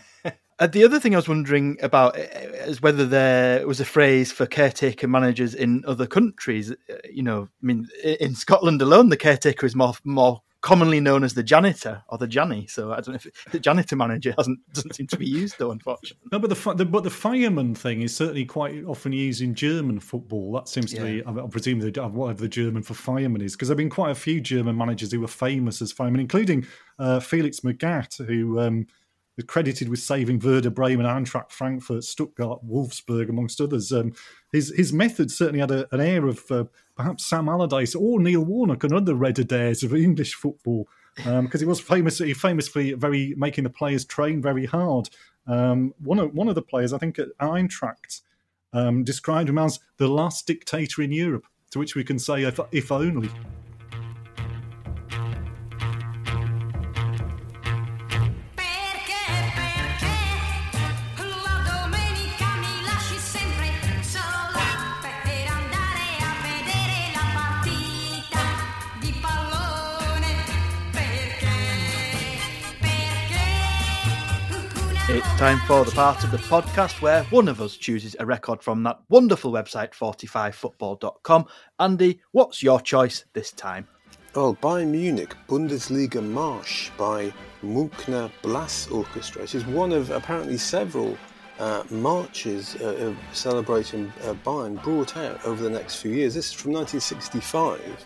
Uh, the other thing I was wondering about uh, is whether there was a phrase for caretaker managers in other countries. Uh, you know, I mean, in Scotland alone, the caretaker is more more commonly known as the janitor or the Janny. So I don't know if it, the janitor manager hasn't doesn't seem to be used though, unfortunately. No, but the, the, but the fireman thing is certainly quite often used in German football. That seems to yeah. be, I, I presume, the, whatever the German for fireman is, because there've been quite a few German managers who were famous as firemen, including uh, Felix Magath, who. Um, credited with saving Werder Bremen, Eintracht Frankfurt, Stuttgart, Wolfsburg, amongst others. Um, his his method certainly had a, an air of uh, perhaps Sam Allardyce or Neil Warnock and other red Adairs of English football because um, he was famously famously very making the players train very hard. Um, one of one of the players, I think, at Eintracht, um, described him as the last dictator in Europe. To which we can say, if, if only. Time for the part of the podcast where one of us chooses a record from that wonderful website, 45football.com. Andy, what's your choice this time? Well, Bayern Munich Bundesliga March by Münchner Blas Orchestra. It is one of apparently several uh, marches uh, celebrating uh, Bayern brought out over the next few years. This is from 1965.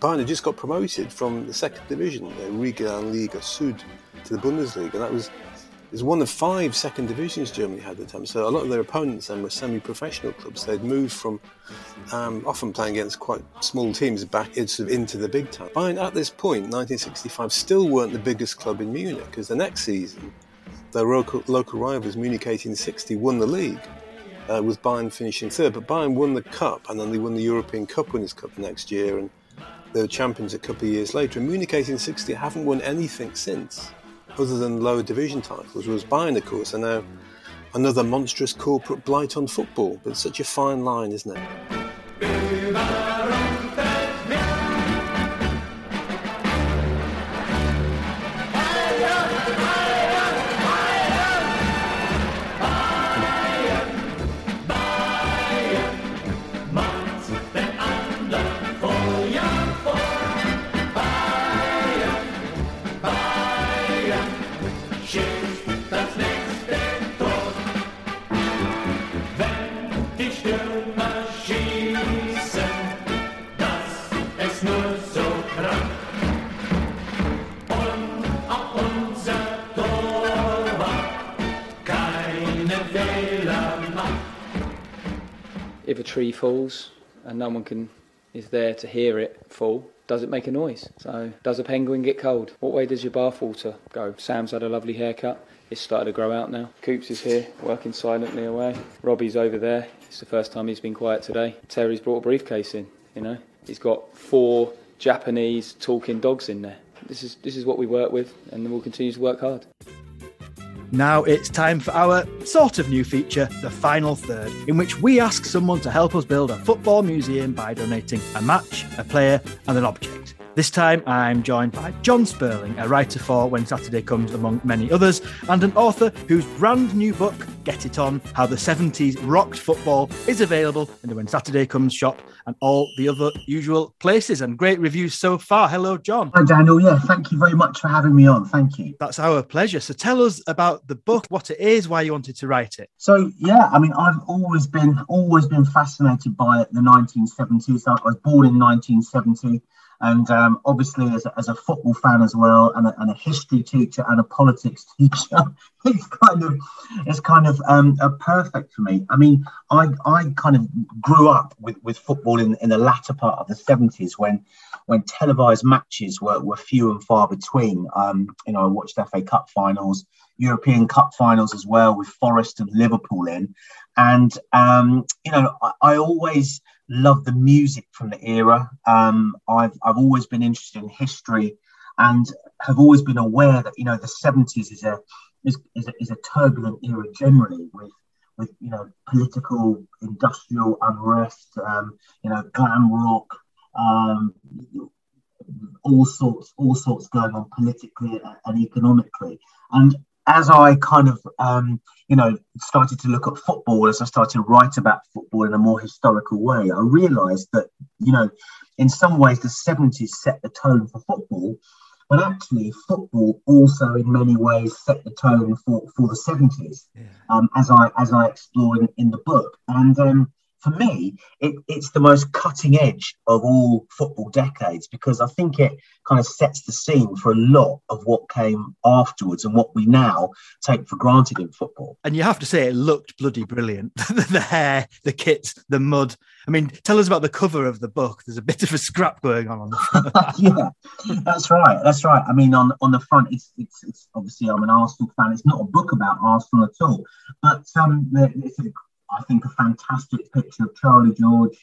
Bayern had just got promoted from the second division, the Regionalliga Süd, to the Bundesliga. And that was is one of five second divisions Germany had at the time. So a lot of their opponents then were semi-professional clubs. They'd moved from um, often playing against quite small teams back into, into the big time. Bayern at this point, 1965, still weren't the biggest club in Munich because the next season, their local, local rivals Munich 1860 won the league. Uh, with Bayern finishing third, but Bayern won the cup, and then they won the European Cup Winners' Cup the next year, and they were champions a couple of years later. And Munich 1860 haven't won anything since other than lower division titles, was Bayern, of course, and now another monstrous corporate blight on football. But such a fine line, isn't it? Tree falls and no one can is there to hear it fall, does it make a noise? So, does a penguin get cold? What way does your bathwater go? Sam's had a lovely haircut. It's started to grow out now. Coops is here, working silently away. Robbie's over there. It's the first time he's been quiet today. Terry's brought a briefcase in, you know. He's got four Japanese talking dogs in there. This is this is what we work with and we'll continue to work hard. Now it's time for our sort of new feature, the final third, in which we ask someone to help us build a football museum by donating a match, a player, and an object. This time I'm joined by John Spurling, a writer for When Saturday Comes, among many others, and an author whose brand new book, Get It On How the 70s Rocked Football, is available in the When Saturday Comes shop and all the other usual places. And great reviews so far. Hello, John. Hi, Daniel. Yeah, thank you very much for having me on. Thank you. That's our pleasure. So tell us about the book, what it is, why you wanted to write it. So, yeah, I mean, I've always been always been fascinated by the 1970s. I was born in 1970 and um, obviously as a, as a, football fan as well and a, and a, history teacher and a politics teacher it's kind of it's kind of um, perfect for me. I mean i i kind of grew up with, with football in, in the latter part of the 70s when when televised matches were, were few and far between. Um, you know i watched fa cup finals european cup finals as well with forest and liverpool in and um, you know I, I always love the music from the era. Um, I've I've always been interested in history, and have always been aware that you know the seventies is a is, is a, is a turbulent era generally with with you know political industrial unrest, um, you know glam rock, um, all sorts all sorts going on politically and economically, and as I kind of, um, you know, started to look at football, as I started to write about football in a more historical way, I realised that, you know, in some ways the 70s set the tone for football, but actually football also in many ways set the tone for, for the 70s, yeah. um, as I as I explore in, in the book. And um, for me, it, it's the most cutting edge of all football decades because I think it kind of sets the scene for a lot of what came afterwards and what we now take for granted in football. And you have to say, it looked bloody brilliant. the hair, the kits, the mud. I mean, tell us about the cover of the book. There's a bit of a scrap going on on the front. yeah, that's right. That's right. I mean, on on the front, it's it's, it's obviously I'm an Arsenal fan. It's not a book about Arsenal at all, but um, it's a, I think a fantastic picture of Charlie George.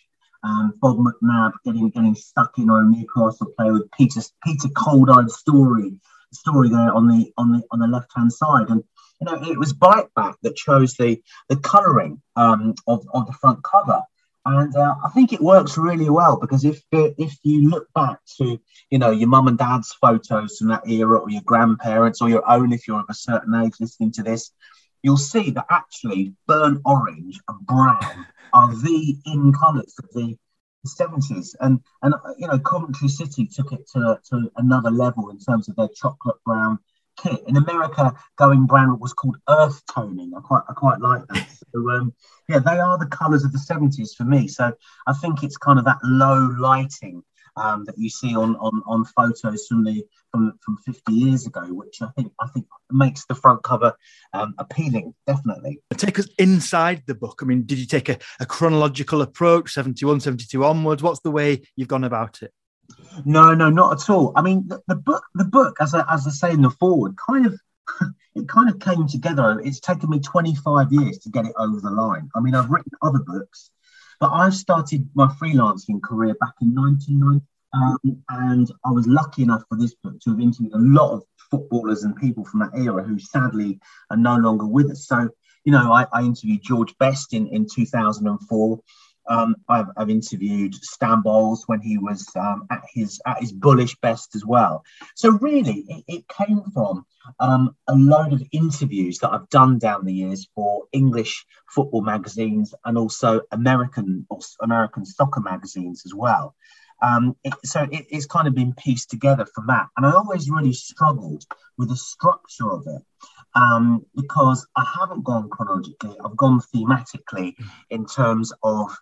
Um, Bob McNab getting getting stuck in on Newcastle player with Peter Peter Cold-eyed story story there on the on the on the left hand side, and you know it was Biteback that chose the the colouring um, of of the front cover, and uh, I think it works really well because if if you look back to you know your mum and dad's photos from that era, or your grandparents, or your own if you're of a certain age listening to this, you'll see that actually burnt orange and brown are the in colours of the 70s and and you know Coventry City took it to, to another level in terms of their chocolate brown kit. In America going brown was called earth toning. I quite I quite like that. So um, yeah they are the colors of the 70s for me. So I think it's kind of that low lighting um, that you see on, on on photos from the from from 50 years ago, which I think I think makes the front cover um, appealing. Definitely. Take us inside the book. I mean, did you take a, a chronological approach, 71, 72 onwards? What's the way you've gone about it? No, no, not at all. I mean, the, the book, the book, as I, as I say in the forward, kind of it kind of came together. It's taken me 25 years to get it over the line. I mean, I've written other books but I started my freelancing career back in 1990. Um, and I was lucky enough for this book to have interviewed a lot of footballers and people from that era who sadly are no longer with us. So, you know, I, I interviewed George Best in, in 2004. Um, I've, I've, interviewed Stan Bowles when he was um, at his at his bullish best as well. So really, it, it came from um, a load of interviews that I've done down the years for English football magazines and also American or American soccer magazines as well. Um, it, so it, it's kind of been pieced together from that, and I always really struggled with the structure of it um, because I haven't gone chronologically, I've gone thematically in terms of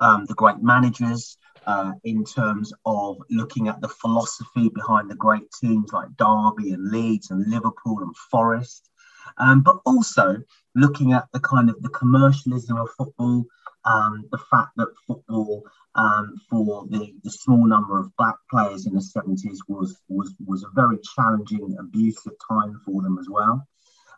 um, the great managers, uh, in terms of looking at the philosophy behind the great teams like Derby and Leeds and Liverpool and Forest, um, but also looking at the kind of the commercialism of football, um, the fact that football um, for the, the small number of black players in the 70s was was was a very challenging, abusive time for them as well.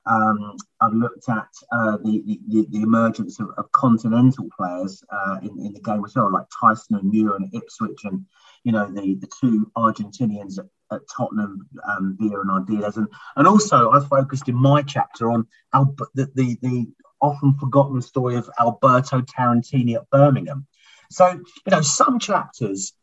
Um, I've looked at uh, the, the, the, emergence of, of continental players uh, in, in the game as well, like Thijssen and Muhren and Ipswich, and you know the, the two Argentinians at, at Tottenham, um, Villa and Ardiles, and and also I focused in my chapter on the, the the often forgotten story of Alberto Tarantini at Birmingham. So, you know, some chapters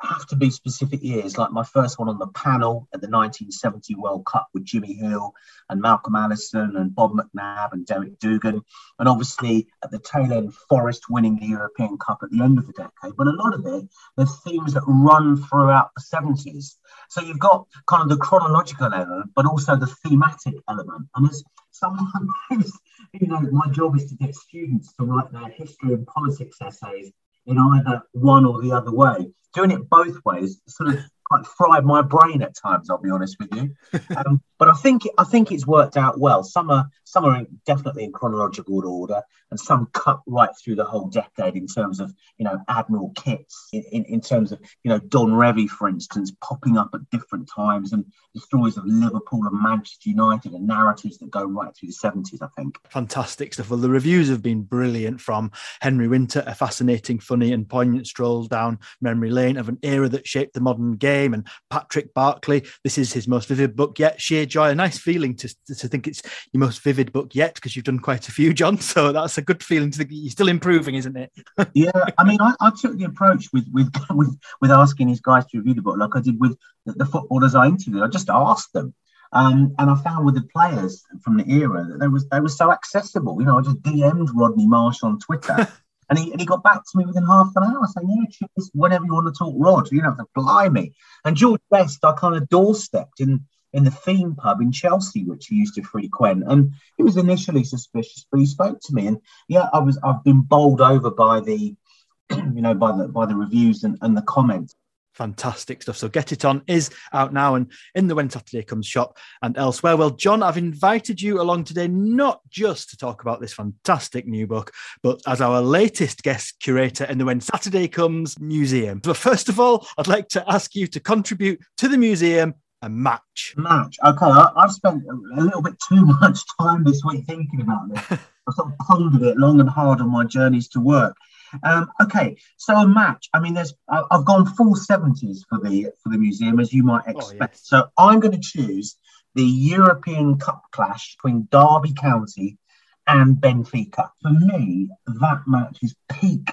have to be specific years, like my first one on the panel at the 1970 World Cup with Jimmy Hill and Malcolm Allison and Bob McNab and Derek Dougan. And obviously at the tail end, Forest winning the European Cup at the end of the decade. But a lot of it, there's themes that run throughout the 70s. So you've got kind of the chronological element, but also the thematic element. And as someone who's, you know, my job is to get students to write their history and politics essays in either one or the other way. Doing it both ways sort of quite fried my brain at times. I'll be honest with you, um, but I think I think it's worked out well. Some are some are definitely in chronological order, and some cut right through the whole decade in terms of you know admiral kits, in, in, in terms of you know Don Revie, for instance, popping up at different times, and the stories of Liverpool and Manchester United, and narratives that go right through the seventies. I think fantastic stuff. Well, the reviews have been brilliant from Henry Winter, a fascinating, funny, and poignant stroll down memory lane of an era that shaped the modern game, and Patrick Barclay. This is his most vivid book yet. Sheer joy, a nice feeling to to think it's your most vivid vivid book yet because you've done quite a few, John. So that's a good feeling to think you're still improving, isn't it? yeah, I mean, I, I, took the approach with with with with asking these guys to review the book, like I did with the, the footballers I interviewed. I just asked them. Um, and I found with the players from the era that they was they were so accessible. You know, I just DM'd Rodney Marsh on Twitter, and he and he got back to me within half an hour saying, "Yeah, choose whenever you want to talk, Rod. You know, to blimey." And George Best, I kind of doorstepped in in the theme pub in Chelsea, which he used to frequent. And he was initially suspicious, but he spoke to me, and yeah, I was I've been bowled over by the, you know, by the by the reviews and, and the comments. Fantastic stuff. So Get It On is out now and in the When Saturday Comes shop and elsewhere. Well, John, I've invited you along today not just to talk about this fantastic new book, but as our latest guest curator in the When Saturday Comes museum. But first of all, I'd like to ask you to contribute to the museum a match. Match. Okay, I, have spent a little bit too much time this week thinking about this. I've sort of pondered it long and hard on my journeys to work. Um, okay, so a match. I mean, there's I, have gone full seventies for the for the museum, as you might oh, expect. Oh, yes. So I'm going to choose the European Cup clash between Derby County and Benfica. For me, that match is peak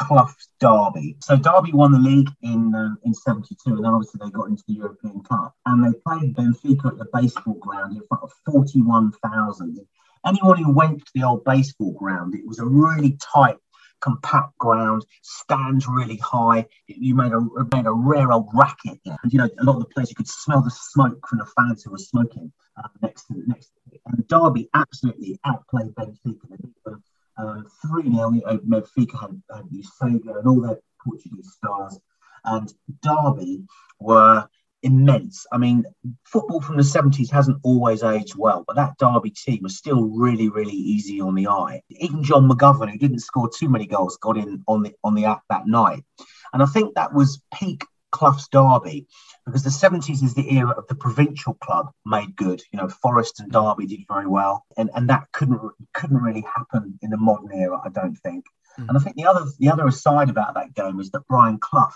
Clough's Derby. So Derby won the league in uh, in '72, and then obviously they got into the European Cup, and they played Benfica at the baseball ground in front of 41,000. Anyone who went to the old baseball ground, it was a really tight compact ground, stands really high. You made a made a rare old racket, and you know a lot of the players you could smell the smoke from the fans who were smoking uh, next to next. And Derby absolutely outplayed Benfica. Um, three 0 uh, Benfica had, had Eusebio and all their Portuguese stars, and Derby were immense. I mean, football from the 70s hasn't always aged well, but that Derby team was still really, really easy on the eye. Even John McGovern, who didn't score too many goals, got in on the on the act that night. And I think that was peak Clough's Derby because the 70s is the era of the provincial club made good. You know, Forest and Derby did very well, and, and that couldn't couldn't really happen in the modern era, I don't think. Mm. And I think the other the other aside about that game is that Brian Clough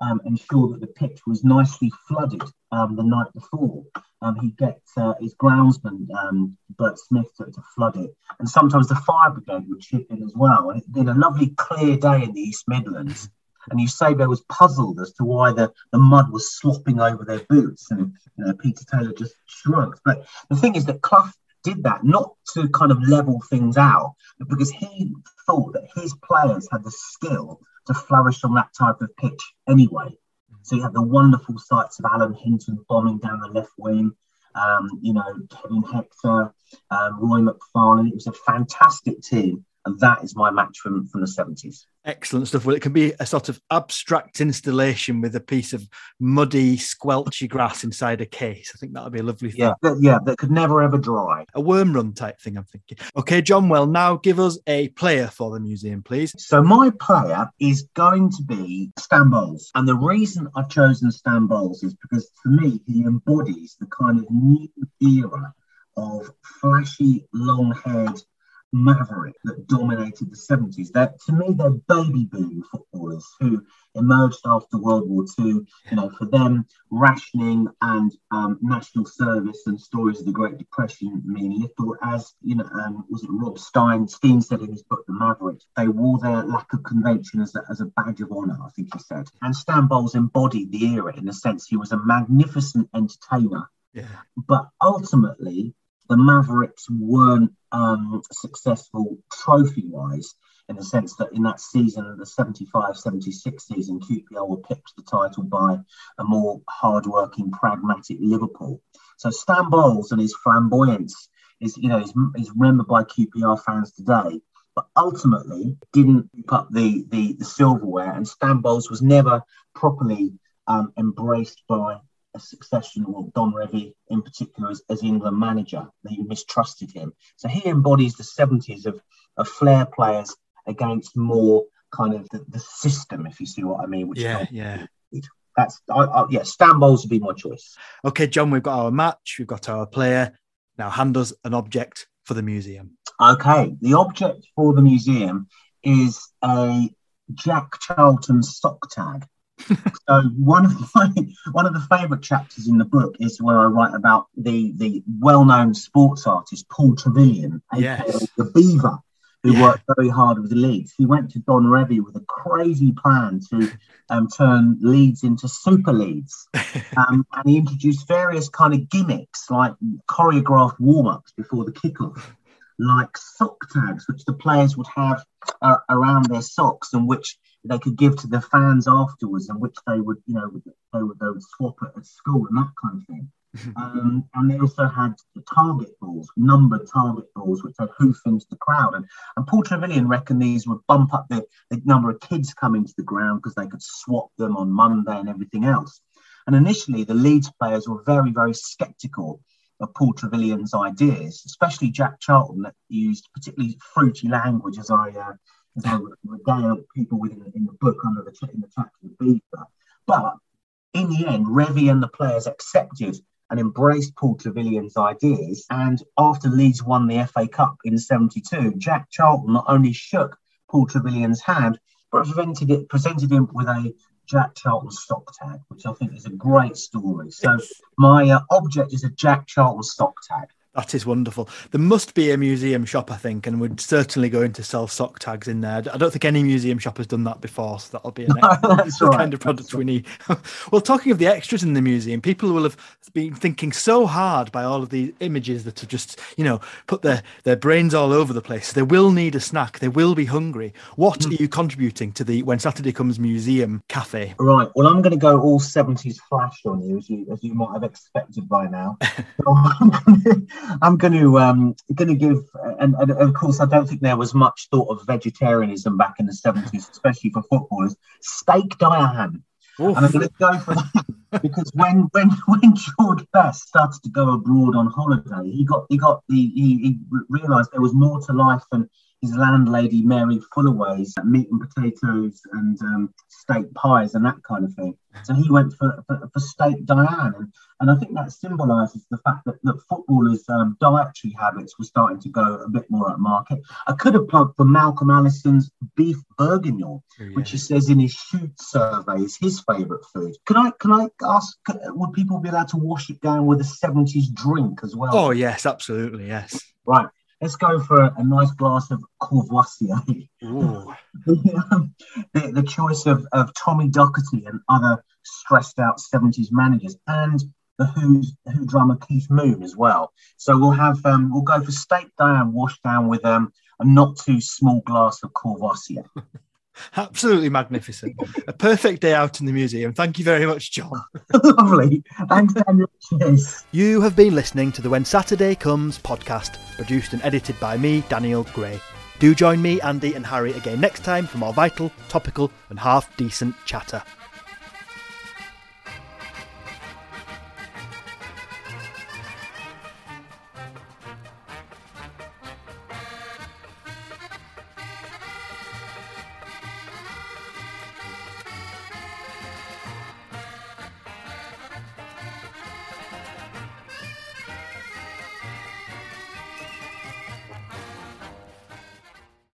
um, ensure that the pitch was nicely flooded um, the night before. Um, he gets uh, his groundsman, um, Bert Smith, to, to, flood it. And sometimes the fire brigade would chip in as well. And it'd been a lovely clear day in the East Midlands. And Eusebio was puzzled as to why the, the mud was slopping over their boots. And you know, Peter Taylor just shrugged. But the thing is that Clough did that not to kind of level things out, but because he thought that his players had the skill to flourish on that type of pitch anyway. So you have the wonderful sights of Alan Hinton bombing down the left wing, um, you know, Kevin Hector, um, Roy McFarland. It was a fantastic team. And that is my match from, from the 70s. Excellent stuff. Well, it can be a sort of abstract installation with a piece of muddy, squelchy grass inside a case. I think that would be a lovely thing. Yeah, that, yeah, that could never ever dry. A worm run type thing, I'm thinking. Okay, John, well, now give us a player for the museum, please. So, my player is going to be Stan Bowles. And the reason I've chosen Stan Bowles is because for me, he embodies the kind of new era of flashy, long haired maverick that dominated the 70s. That to me, they're baby boom footballers who emerged after World War II. You know, for them, rationing and um, national service and stories of the Great Depression mean little. As you know, um, was it Rob Stein? Steen said in his book, The Maverick, they wore their lack of convention as a, as a badge of honour. I think he said. And Stan Bowles embodied the era in the sense he was a magnificent entertainer. Yeah. But ultimately, the Mavericks weren't um, successful trophy wise in the sense that in that season, the 75 76 season, QPR were picked the title by a more hard-working, pragmatic Liverpool. So Stan Bowles and his flamboyance is, you know, is, is remembered by QPR fans today, but ultimately didn't pick up the, the, the silverware. And Stan Bowles was never properly um, embraced by a succession, or Don Revie in particular, as, as England manager. They mistrusted him. So he embodies the 70s of, of flair players against more kind of the, the system, if you see what I mean. Which yeah, yeah. That's I, I, yeah. Stan Bowles would be my choice. Okay, John, we've got our match, we've got our player. Now, hand us an object for the museum. Okay, the object for the museum is a Jack Charlton sock tag so one of my one of the favourite chapters in the book is where I write about the the well-known sports artist Paul Trevillion, yes. the Beaver, who yeah. worked very hard with the Leeds. He went to Don Revie with a crazy plan to um, turn Leeds into Super Leeds, um, and he introduced various kind of gimmicks like choreographed warm-ups before the kickoff like sock tags, which the players would have uh, around their socks and which they could give to the fans afterwards, and which they would, you know, they would, they would swap at, at school and that kind of thing. um, and they also had the target balls, numbered target balls, which they'd hoof into the crowd. And, and Paul Trevillion reckoned these would bump up the, the number of kids coming to the ground because they could swap them on Monday and everything else. And initially, the Leeds players were very, very sceptical of Paul Trevillion's ideas, especially Jack Charlton, that used particularly fruity language, as I uh, I regale people within in, the book under the in the chapter of Beaver. But in the end, Revie and the players accepted and embraced Paul Trevillion's ideas. And after Leeds won the FA Cup in '72, Jack Charlton not only shook Paul Trevillion's hand, but presented, it, presented him with a Jack Charlton stock tag, which I think is a great story. So my uh, object is a Jack Charlton stock tag. That is wonderful. There must be a museum shop, I think, and we're certainly going to sell sock tags in there. I don't think any museum shop has done that before, so that'll be an That's the right. kind of product we need. well, talking of the extras in the museum, people will have been thinking so hard by all of these images that have just, you know, put their, their brains all over the place. They will need a snack. They will be hungry. What hmm. are you contributing to the When Saturday Comes Museum Cafe? Right. Well, I'm going to go all 70s flash on you, as you as you might have expected by now. So I'm gonna- I'm going to um, going to give, and, and of course, I don't think there was much thought of vegetarianism back in the 70s, especially for footballers. Steak Diane. And I'm going to go for that because when when when George Best started to go abroad on holiday, he got he got the he, he realised there was more to life than his landlady Mary Fullaway's meat and potatoes and um, steak pies and that kind of thing. So he went for, for, for steak Diane, and, and I think that symbolises the fact that, that footballers' um, dietary habits were starting to go a bit more at market. I could have plugged for Malcolm Allison's beef bourguignon, which he says in his shoot survey is his favourite food. Can I can I ask? Would people be allowed to wash it down with a seventies drink as well? Oh, yes, absolutely, yes. Right. Let's go for a, a nice glass of Courvoisier. Ooh. the, the choice of, of Tommy Docherty and other stressed out 70s managers and the Who's Who drummer Keith Moon as well. So we'll have um, we'll go for steak Diane washed down with um, a not too small glass of Courvoisier. Absolutely magnificent. a perfect day out in the museum. Thank you very much, John. Lovely. Thanks, Daniel. Cheers. You have been listening to the When Saturday Comes podcast, produced and edited by me, Daniel Gray. Do join me, Andy, and Harry again next time for more vital, topical, and half decent chatter.